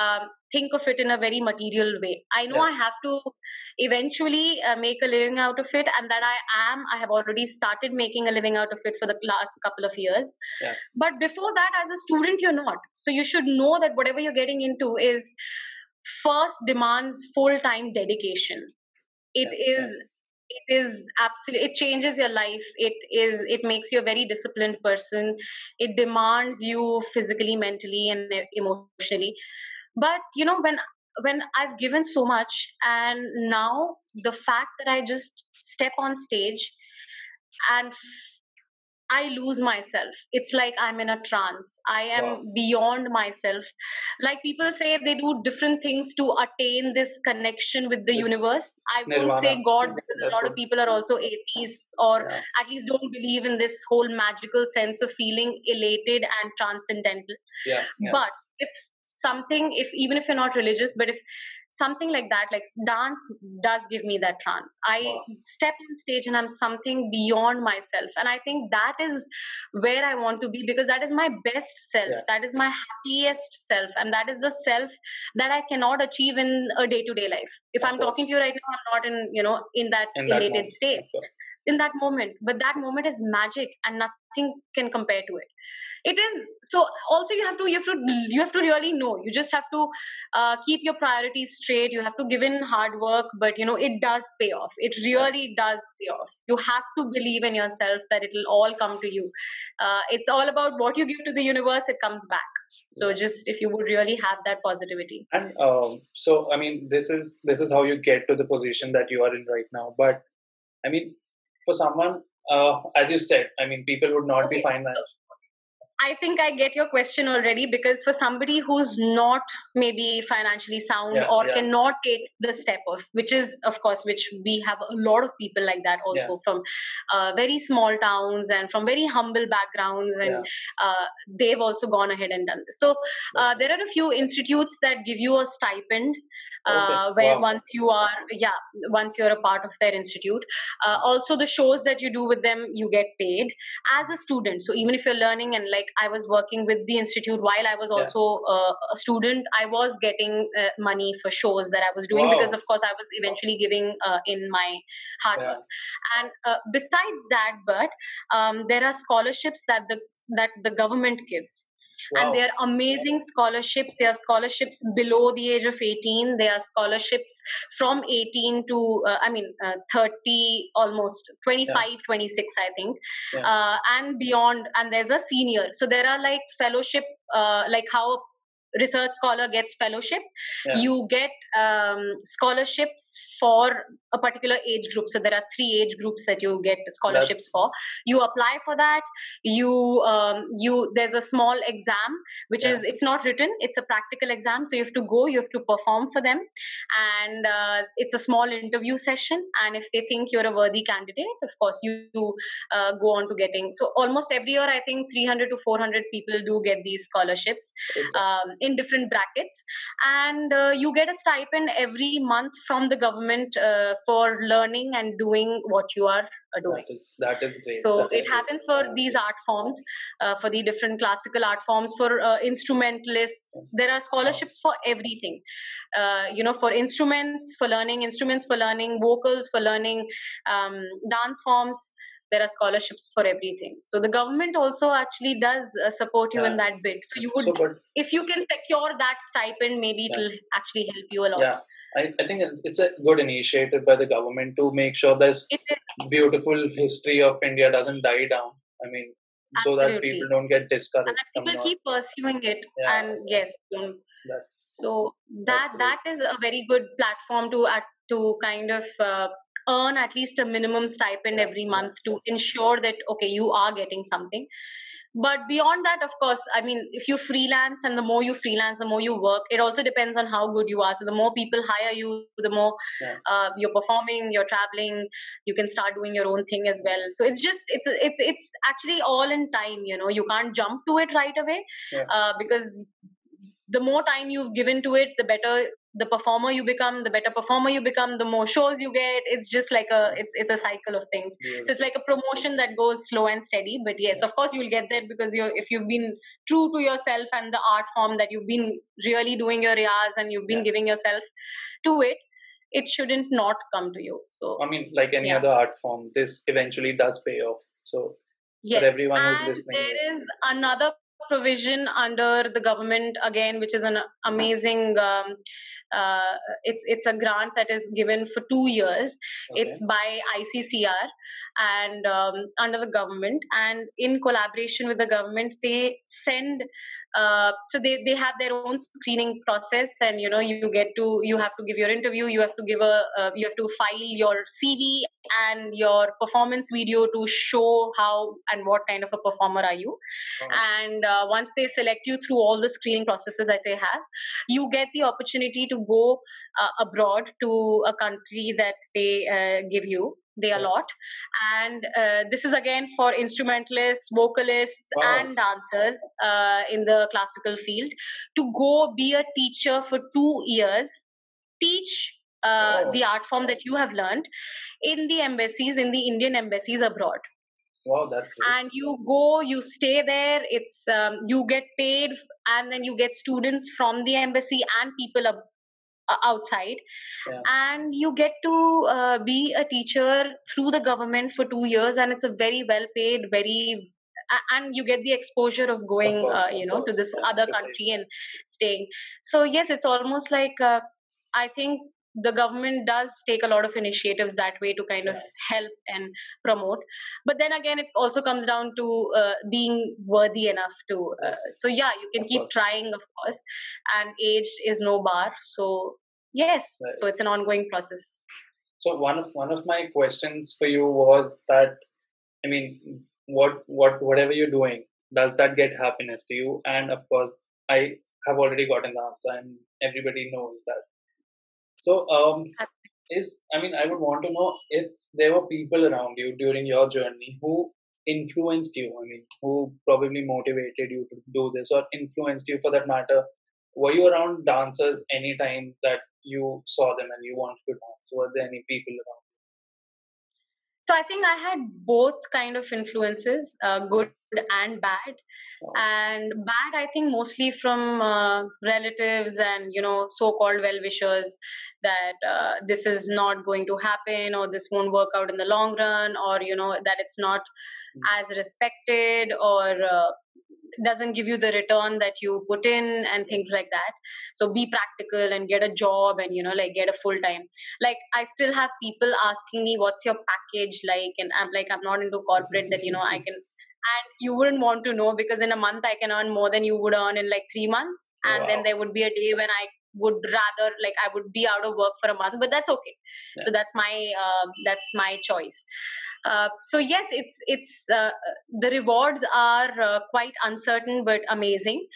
um, think of it in a very material way. I know Yeah. i have to eventually uh, make a living out of it and that i am i have already started making a living out of it for the last couple of years. Yeah. but before that as a student you're not. So you should know that whatever you're getting into is first demands full time dedication. It Yeah, is it is absolutely it changes your life. It is it makes you a very disciplined person. It demands you physically mentally and emotionally. But you know when when i've given so much and now the fact that i just step on stage and f- i lose myself it's like i'm in a trance i am Wow. beyond myself like people say they do different things to attain this connection with the This universe i won't say god because a That's lot of people are also atheists or Yeah. at least don't believe in this whole magical sense of feeling elated and transcendental yeah, yeah. but if something if even if you're not religious but if something like that like dance does give me that trance i Wow. step on stage and i'm something beyond myself and i think that is where i want to be because that is my best self Yeah. that is my happiest self and that is the self that i cannot achieve in a day to day life if Of i'm course. talking to you right now i'm not in you know in that In elated state. In that moment but that moment is magic and nothing can compare to it. It is so also you have to you have to you have to really know. You just have to uh, keep your priorities straight. You have to give in hard work but you know it does pay off. It really does pay off. You have to believe in yourself that it will all come to you. Uh, it's all about what you give to the universe it comes back. So just if you would really have that positivity. And um, so i mean this is this is how you get to the position that you are in right now. But i mean for someone uh, as you said i mean people would not be Okay. I think I get your question already because for somebody who's not maybe financially sound Yeah, or yeah. cannot take the step of, which is of course, which we have a lot of people like that also from uh, very small towns and from very humble backgrounds, and Yeah. uh, they've also gone ahead and done this. So uh, there are a few institutes that give you a stipend uh, Okay, where wow. once you are, yeah, once you're a part of their institute. Uh, also, the shows that you do with them, you get paid as a student. So even if you're learning and like I was working with the institute while I was Yeah. also uh, a student. I was getting uh, money for shows that I was doing Wow. because, of course, I was eventually giving uh, in my hard Yeah. work. And uh, besides that, but um, there are scholarships that the that the government gives Wow. and they are amazing scholarships. They are scholarships below the age of 18 they are scholarships from 18 to uh, i mean uh, 30 almost 25 26 i think Yeah. uh, and beyond. And there's a senior. So there are like fellowship uh, like how a research scholar gets fellowship Yeah. you get um, scholarships for a particular age group. So there are three age groups that you get scholarships That's- for. You apply for that you um, you there's a small exam which Yeah. is it's not written it's a practical exam. So you have to go you have to perform for them. And uh, it's a small interview session. And if they think you're a worthy candidate of course you, you uh, go on to getting so almost every year i think 300 to 400 people do get these scholarships. Um, in different brackets. And uh, you get a stipend every month from the government uh, for learning and doing what you are uh, doing. That is that is great. so That it happens for great. these art forms uh, for the different classical art forms for uh, instrumentalists. There are scholarships for everything. Uh, you know for instruments for learning instruments for learning vocals for learning um, dance forms there are scholarships for everything. So the government also actually does uh, support you in that bit. So you would So, but if you can secure that stipend maybe it'll actually help you a lot. Yeah, I, I think it's, a good initiative by the government to make sure this beautiful history of India doesn't die down. I mean, so that people don't get discouraged from people not. keep pursuing it. Yeah. and yes don't That's so that that is a very good platform to act to kind of uh, earn at least a minimum stipend every month to ensure that okay you are getting something. But beyond that of course i mean if you freelance and the more you freelance the more you work it also depends on how good you are. So the more people hire you the more Yeah. uh, you're performing you're traveling you can start doing your own thing as well. So it's just it's it's it's actually all in time you know. You can't jump to it right away Yeah. uh, because the more time you've given to it the better the performer you become the better performer you become the more shows you get. It's just like a it's it's a cycle of things. So it's like a promotion that goes slow and steady. But yes of course you'll get there because you're if you've been true to yourself and the art form that you've been really doing your riyaz and you've been Yeah. giving yourself to it it shouldn't not come to you. So I mean, like any Yeah. other art form, this eventually does pay off. So yes. for everyone who's listening, there is another provision under the government again which is an amazing um, uh, it's it's a grant that is given for two years. Okay. it's by iccr and um, under the government. And in collaboration with the government they send uh, so they, they have their own screening process and you know you get to you have to give your interview you have to give a uh, you have to file your cv and your performance video to show how and what kind of a performer are you. And uh, once they select you through all the screening processes that they have you get the opportunity to go uh, abroad to a country that they uh, give you they allot and uh, this is again for instrumentalists vocalists Wow. and dancers uh, in the classical field to go be a teacher for two years teach uh, Oh. the art form that you have learned in the embassies in the indian embassies abroad wow, that's great. and you go you stay there it's um, you get paid and then you get students from the embassy and people ab- outside. Yeah. and you get to uh, be a teacher through the government for 2 years and it's a very well paid very and you get the exposure of going course, uh, you know to this other country and staying. So yes it's almost like uh, i think the government does take a lot of initiatives that way to kind of help and promote but then again it also comes down to uh, being worthy enough to uh, so yeah you can Of keep course. trying of course and age is no bar so yes Right. so it's an ongoing process So one of one of my questions for you was that I mean, what what whatever you're doing, does that get happiness to you? And of course, I have already gotten the answer, and everybody knows that. So, um, is I mean, I would want to know if there were people around you during your journey who influenced you. I mean, who probably motivated you to do this, or influenced you for that matter. Were you around dancers anytime that you saw them and you wanted to dance? Were there any people around? So i think i had both kind of influences uh, good and bad oh. and bad i think mostly from uh, relatives and you know so-called well-wishers that uh, this is not going to happen or this won't work out in the long run or you know that it's not mm. as respected or uh, doesn't give you the return that you put in and things like that. So be practical and get a job and you know like get a full time. Like i still have people asking me what's your package like? And i'm like i'm not into corporate that you know i can *laughs* and you wouldn't want to know because in a month i can earn more than you would earn in like 3 months. And wow. then there would be a day when i would rather like i would be out of work for a month but that's okay. Yeah. so that's my uh, that's my choice. Uh, so yes it's it's uh, the rewards are uh, quite uncertain but amazing.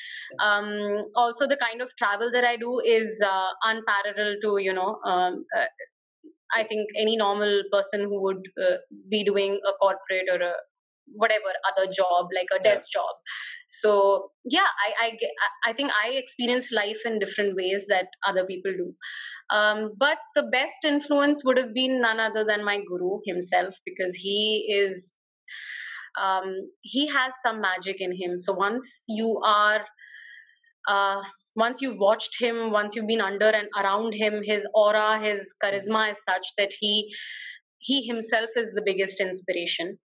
Um, also the kind of travel that i do is uh, unparalleled to you know um, uh, I think any normal person who would be doing a corporate or a whatever other job like a desk yeah. job. So yeah I, I i think i experience life in different ways that other people do. Um, but the best influence would have been none other than my guru himself because he is um, he has some magic in him. So once you are uh, once you've watched him once you've been under and around him his aura his charisma is such that he he himself is the biggest inspiration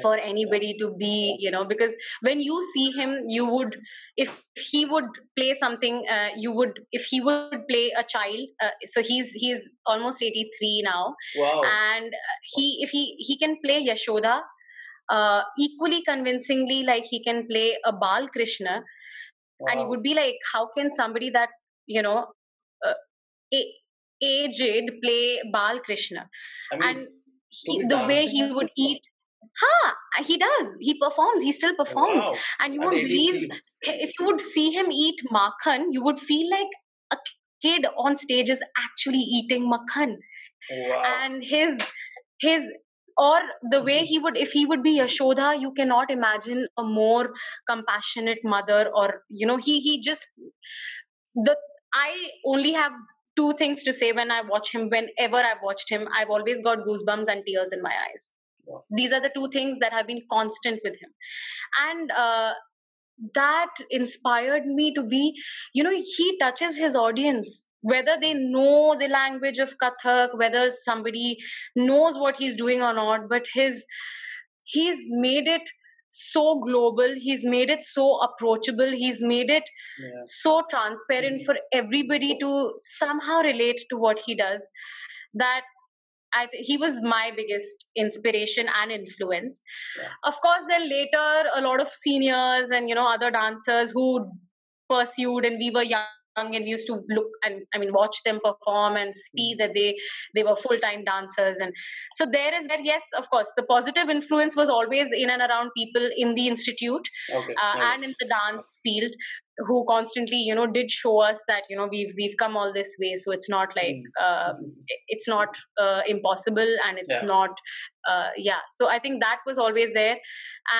for anybody to be you know because when you see him you would if he would play something uh, you would if he would play a child uh, so he's he's almost 83 now. Wow. and he if he he can play yashoda uh, equally convincingly like he can play a bal krishna wow. and it would be like how can somebody that you know uh, aged play bal krishna I mean, and he, the way he would *laughs* eat Huh, he does. He performs. He still performs. Wow. And you won't believe if you would see him eat makhan, you would feel like a kid on stage is actually eating makhan. Wow. And his his or the way he would if he would be yashoda you cannot imagine a more compassionate mother or you know he he just the i only have two things to say when i watch him whenever i've watched him i've always got goosebumps and tears in my eyes these are the two things that have been constant with him and uh, that inspired me to be you know he touches his audience whether they know the language of kathak whether somebody knows what he's doing or not but his he's made it so global he's made it so approachable he's made it yeah. so transparent mm-hmm. for everybody to somehow relate to what he does that I, he was my biggest inspiration and influence. Yeah. Of course, then later, a lot of seniors and you know other dancers who pursued, and we were young and we used to look and I mean watch them perform and see mm. that they they were full time dancers and so there is where yes of course the positive influence was always in and around people in the institute okay. uh, nice. and in the dance field who constantly you know did show us that you know we've we've come all this way so it's not like mm. uh, it's not uh, impossible and it's yeah. not uh, yeah so i think that was always there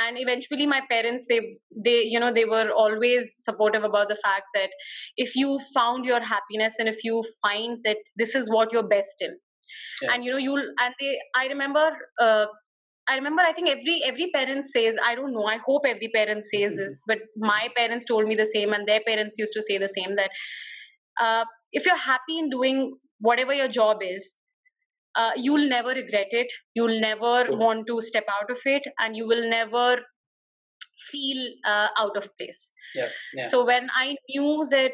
and eventually my parents they they you know they were always supportive about the fact that if you found your happiness and if you find that this is what you're best in yeah. and you know you'll and they i remember uh, I remember I think every every parent says I don't know I hope every parent says this but my parents told me the same and their parents used to say the same that uh, if you're happy in doing whatever your job is uh, you'll never regret it. You'll never want to step out of it and you will never feel uh, out of place. Yeah, yeah. so when i knew that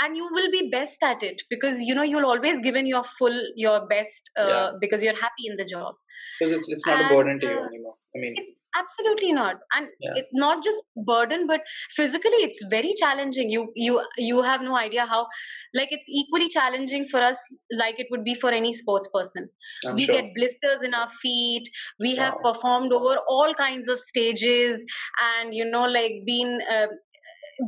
and you will be best at it because you know you'll always give in your full your best uh, yeah. because you're happy in the job because it's, it's not and, a burden to you uh, anymore i mean it, absolutely not and yeah. it's not just burden but physically it's very challenging you you you have no idea how like it's equally challenging for us like it would be for any sports person I'm we sure. get blisters in our feet we wow. have performed over all kinds of stages and you know like been uh,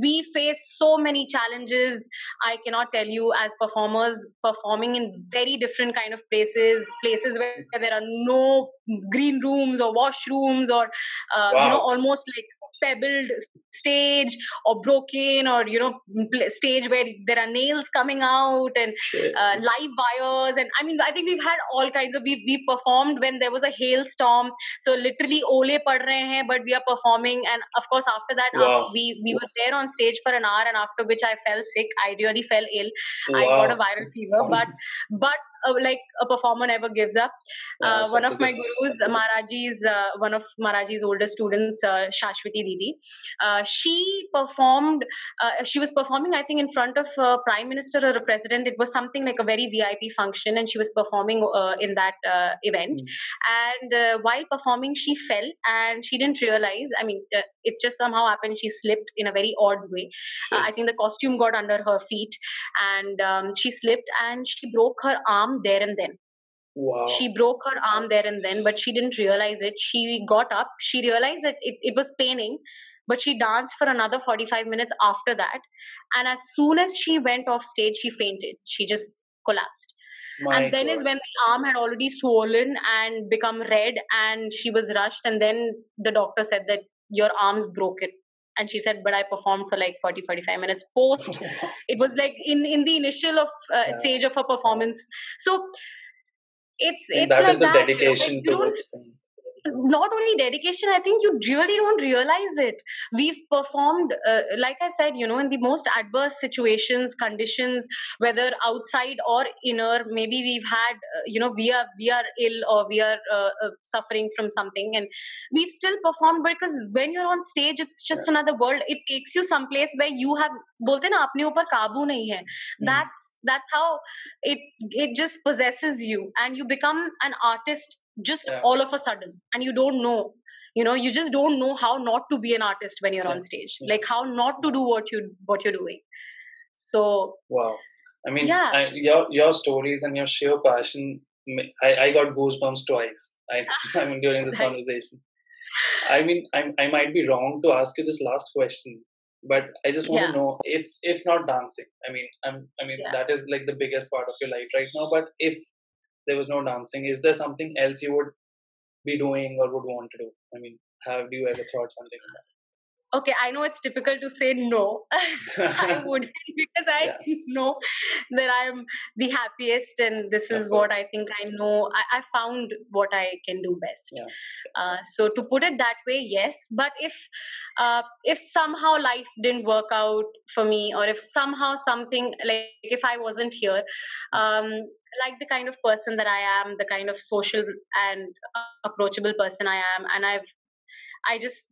we face so many challenges i cannot tell you as performers performing in very different kind of places places where there are no green rooms or washrooms or uh, wow. you know almost like pebbled stage or broken or you know stage where there are nails coming out and uh, live wires and i mean i think we've had all kinds of we've, we performed when there was a hailstorm so literally ole pad rahe hain but we are performing and of course after that wow. after we we were there on stage for an hour and after which i fell sick i really fell ill wow. i got a viral fever but but uh, like a performer never gives up. Uh, one of my gurus, Maharaji's, uh, one of Maharaji's older students, uh, Shashwati Didi, uh, she performed, uh, she was performing, I think, in front of a prime minister or a president. It was something like a very VIP function, and she was performing uh, in that event. Mm. And while performing, she fell and she didn't realize. I mean, it just somehow happened. She slipped in a very odd way. I think the costume got under her feet and um, she slipped and she broke her arm arm there and then. Wow. She broke her arm there and then, but she didn't realize it. She got up, she realized that it, it was paining, but she danced for another 45 minutes after that. And as soon as she went off stage, she fainted. She just collapsed. My and then God. is when the arm had already swollen and become red, and she was rushed. And then the doctor said that your arm's broken and she said but i performed for like 40 45 minutes post. *laughs* It was like in in the initial of uh, yeah. stage of a performance. So it's it's that like is the that, dedication you know, things not only dedication i think you really don't realize it we've performed uh, like i said you know in the most adverse situations conditions whether outside or inner maybe we've had uh, you know we are we are ill or we are uh, uh suffering from something and we've still performed because when you're on stage it's just yeah. another world it takes you someplace where you have bolte na apne upar kabu nahi hai mm. that's that's how it it just possesses you and you become an artist just yeah. all of a sudden and you don't know you know you just don't know how not to be an artist when you're yeah. on stage yeah. like how not to do what you what you're doing so wow i mean yeah. I, your your stories and your sheer passion i, I got goosebumps twice I, *laughs* I mean during this *laughs* conversation i mean I, I might be wrong to ask you this last question but i just want to know if if not dancing i mean i'm i mean that is like the biggest part of your life right now but if there was no dancing. Is there something else you would be doing or would want to do? I mean have you ever thought something like that okay i know it's difficult to say no. *laughs* I *laughs* wouldn't because i yeah. *laughs* know that i'm the happiest and this is what i think i know. I, I, found what i can do best. Yeah. uh, so to put it that way yes. But if uh, if somehow life didn't work out for me or if somehow something like if i wasn't here um, like the kind of person that i am the kind of social and approachable person i am and i've i just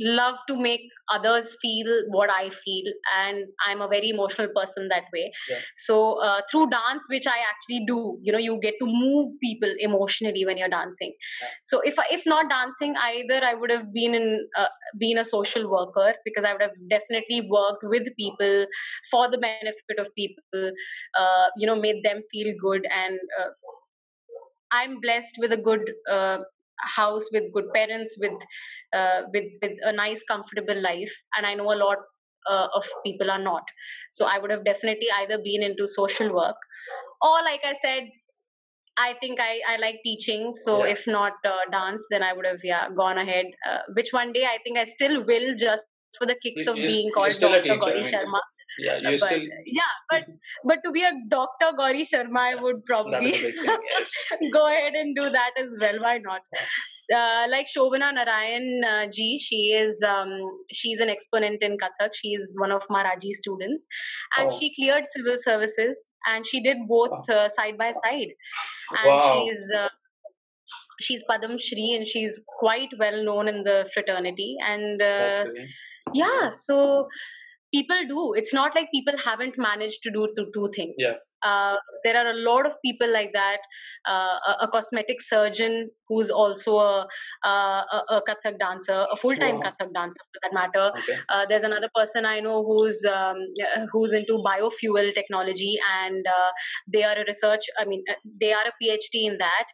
love to make others feel what i feel and i'm a very emotional person that way yeah. so uh, through dance which i actually do you know you get to move people emotionally when you're dancing yeah. so if if not dancing either i would have been in uh, been a social worker because i would have definitely worked with people for the benefit of people uh, you know made them feel good and uh, I'm blessed with a good uh, house with good parents with uh, with with a nice comfortable life and i know a lot uh, of people are not. So i would have definitely either been into social work or like i said i think i i like teaching. So yeah. if not uh, dance then i would have yeah gone ahead uh, which one day i think i still will just for the kicks you, of being called dr gauri sharma yeah but, still yeah but *laughs* but to be a doctor gauri sharma i would probably thing, yes. *laughs* go ahead and do that as well why not uh, like Shovana Narayan uh, ji, she is um, she's an exponent in Kathak. She is one of Maharaji's students, and oh. she cleared civil services, and she did both uh, side by side. And wow. she's uh, she's Padma Shri, and she's quite well known in the fraternity. And uh, yeah, so people do it's not like people haven't managed to do two, two things yeah. Uh, there are a lot of people like that. Uh, a, a, cosmetic surgeon who's also a, a, a Kathak dancer, a full-time wow. Kathak dancer for that matter. Okay. Uh, there's another person I know who's um, who's into biofuel technology, and uh, they are a research. I mean, uh, they are a PhD in that,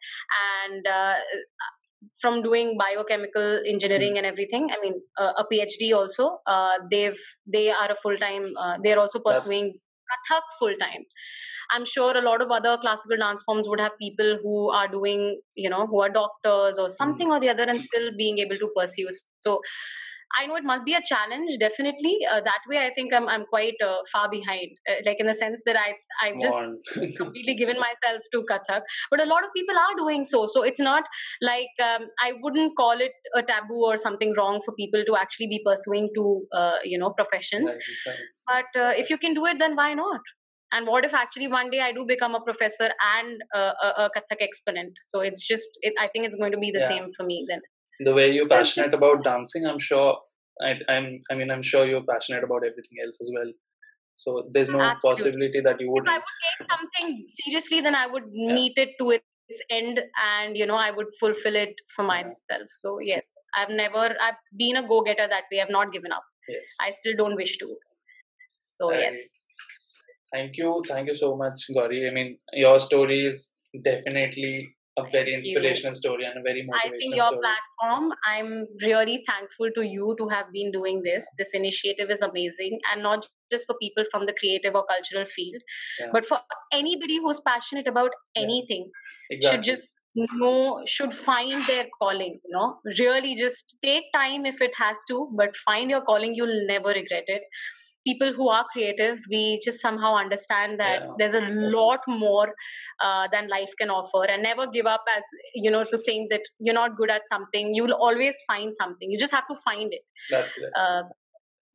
and uh, from doing biochemical engineering and everything i mean uh, a phd also uh, they've they are a full time uh, they're also pursuing kathak full time i'm sure a lot of other classical dance forms would have people who are doing you know who are doctors or something mm. or the other and still being able to pursue. So I know it must be a challenge, definitely. Uh, that way, I think I'm I'm quite uh, far behind, uh, like in the sense that I I've just *laughs* completely given myself to Kathak. But a lot of people are doing so, so it's not like um, I wouldn't call it a taboo or something wrong for people to actually be pursuing to uh, you know professions. But uh, if you can do it, then why not? And what if actually one day I do become a professor and a, a Kathak exponent? So it's just, it, I think it's going to be the yeah. same for me then the way you're passionate about dancing i'm sure I, i'm i mean i'm sure you're passionate about everything else as well. So there's no Absolutely. possibility that you would if i would take something seriously then i would yeah. meet it to its end and you know i would fulfill it for myself. So yes i've never i've been a go-getter that way. I've not given up. Yes. I still don't wish to. So yes. Thank you. Thank you so much gauri. I mean your story is definitely a very inspirational you. story and a very motivational I think your story. platform, I'm really thankful to you to have been doing this. This initiative is amazing and not just for people from the creative or cultural field, yeah. but for anybody who's passionate about anything. Yeah. Exactly. Should just know should find their calling you know really just take time if it has to but find your calling you'll never regret it people who are creative we just somehow understand that yeah. there's a lot more uh, than life can offer and never give up as you know to think that you're not good at something you will always find something you just have to find it that's uh,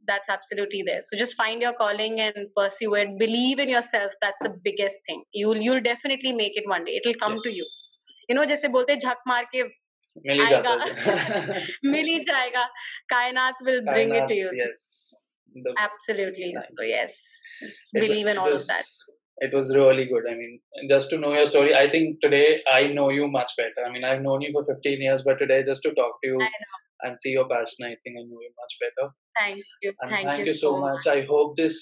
that's absolutely there so just find your calling and pursue it believe in yourself that's the biggest thing you'll you'll definitely make it one day it'll come yes. to you you know जैसे बोलते झक मार के मिल ही जाता मिल ही *laughs* जाएगा कायनात will bring it to you yes the absolutely. so yes. Believe in all was, of that. it was really good. I mean just to know your story i think today i know you much better. I mean i've known you for 15 years but today just to talk to you and see your passion i think i know you much better. Thank you. And thank, thank you, so, so much. much. i hope this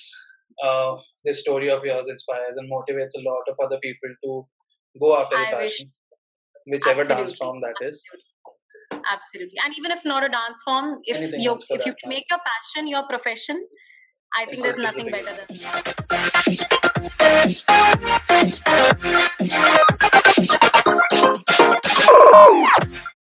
uh, this story of yours inspires and motivates a lot of other people to go after the passion wish. whichever Absolutely. dance form that is. Absolutely absolutely. And even if not a dance form if Anything you if you can make your passion your profession i think there's nothing better than that.